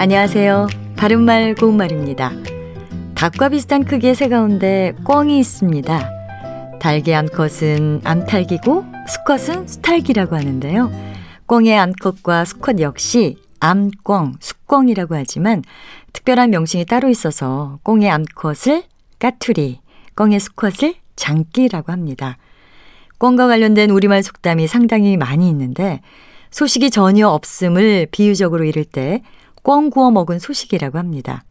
안녕하세요. 바른말 고운말입니다. 닭과 비슷한 크기의 새 가운데 꿩이 있습니다. 닭의 암컷은 암탉이고 수컷은 수탉이라고 하는데요. 꿩의 암컷과 수컷 역시 암꿩, 숙꿩이라고 하지만 특별한 명칭이 따로 있어서 꿩의 암컷을 까투리, 꿩의 수컷을 장기라고 합니다. 꿩과 관련된 우리말 속담이 상당히 많이 있는데 소식이 전혀 없음을 비유적으로 이를 때 꽝 구워 먹은 소식이라고 합니다.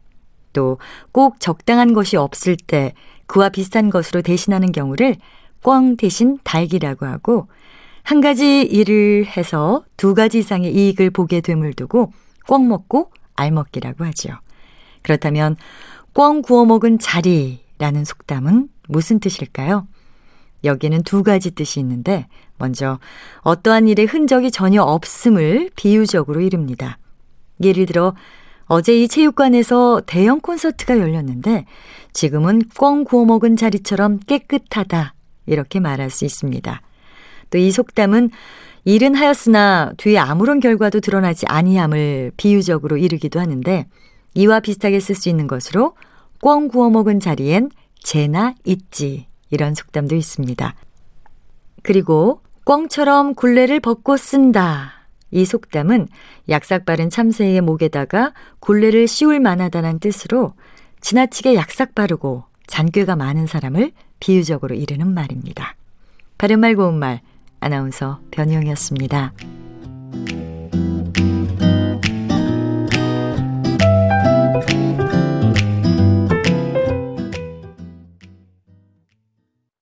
또 꼭 적당한 것이 없을 때 그와 비슷한 것으로 대신하는 경우를 꽝 대신 달기라고 하고 한 가지 일을 해서 두 가지 이상의 이익을 보게 됨을 두고 꽝 먹고 알 먹기라고 하죠. 그렇다면 꽝 구워 먹은 자리라는 속담은 무슨 뜻일까요? 여기는 두 가지 뜻이 있는데 먼저 어떠한 일의 흔적이 전혀 없음을 비유적으로 이릅니다. 예를 들어 어제 이 체육관에서 대형 콘서트가 열렸는데 지금은 꿩 구워 먹은 자리처럼 깨끗하다. 이렇게 말할 수 있습니다. 또 이 속담은 일은 하였으나 뒤에 아무런 결과도 드러나지 아니함을 비유적으로 이르기도 하는데 이와 비슷하게 쓸 수 있는 것으로 꿩 구워 먹은 자리엔 재나 있지 이런 속담도 있습니다. 그리고 꿩처럼 굴레를 벗고 쓴다 이 속담은 약삭 바른 참새의 목에다가 굴레를 씌울 만하다는 뜻으로 지나치게 약삭 바르고 잔꾀가 많은 사람을 비유적으로 이르는 말입니다. 바른말 고운말 아나운서 변희영이었습니다.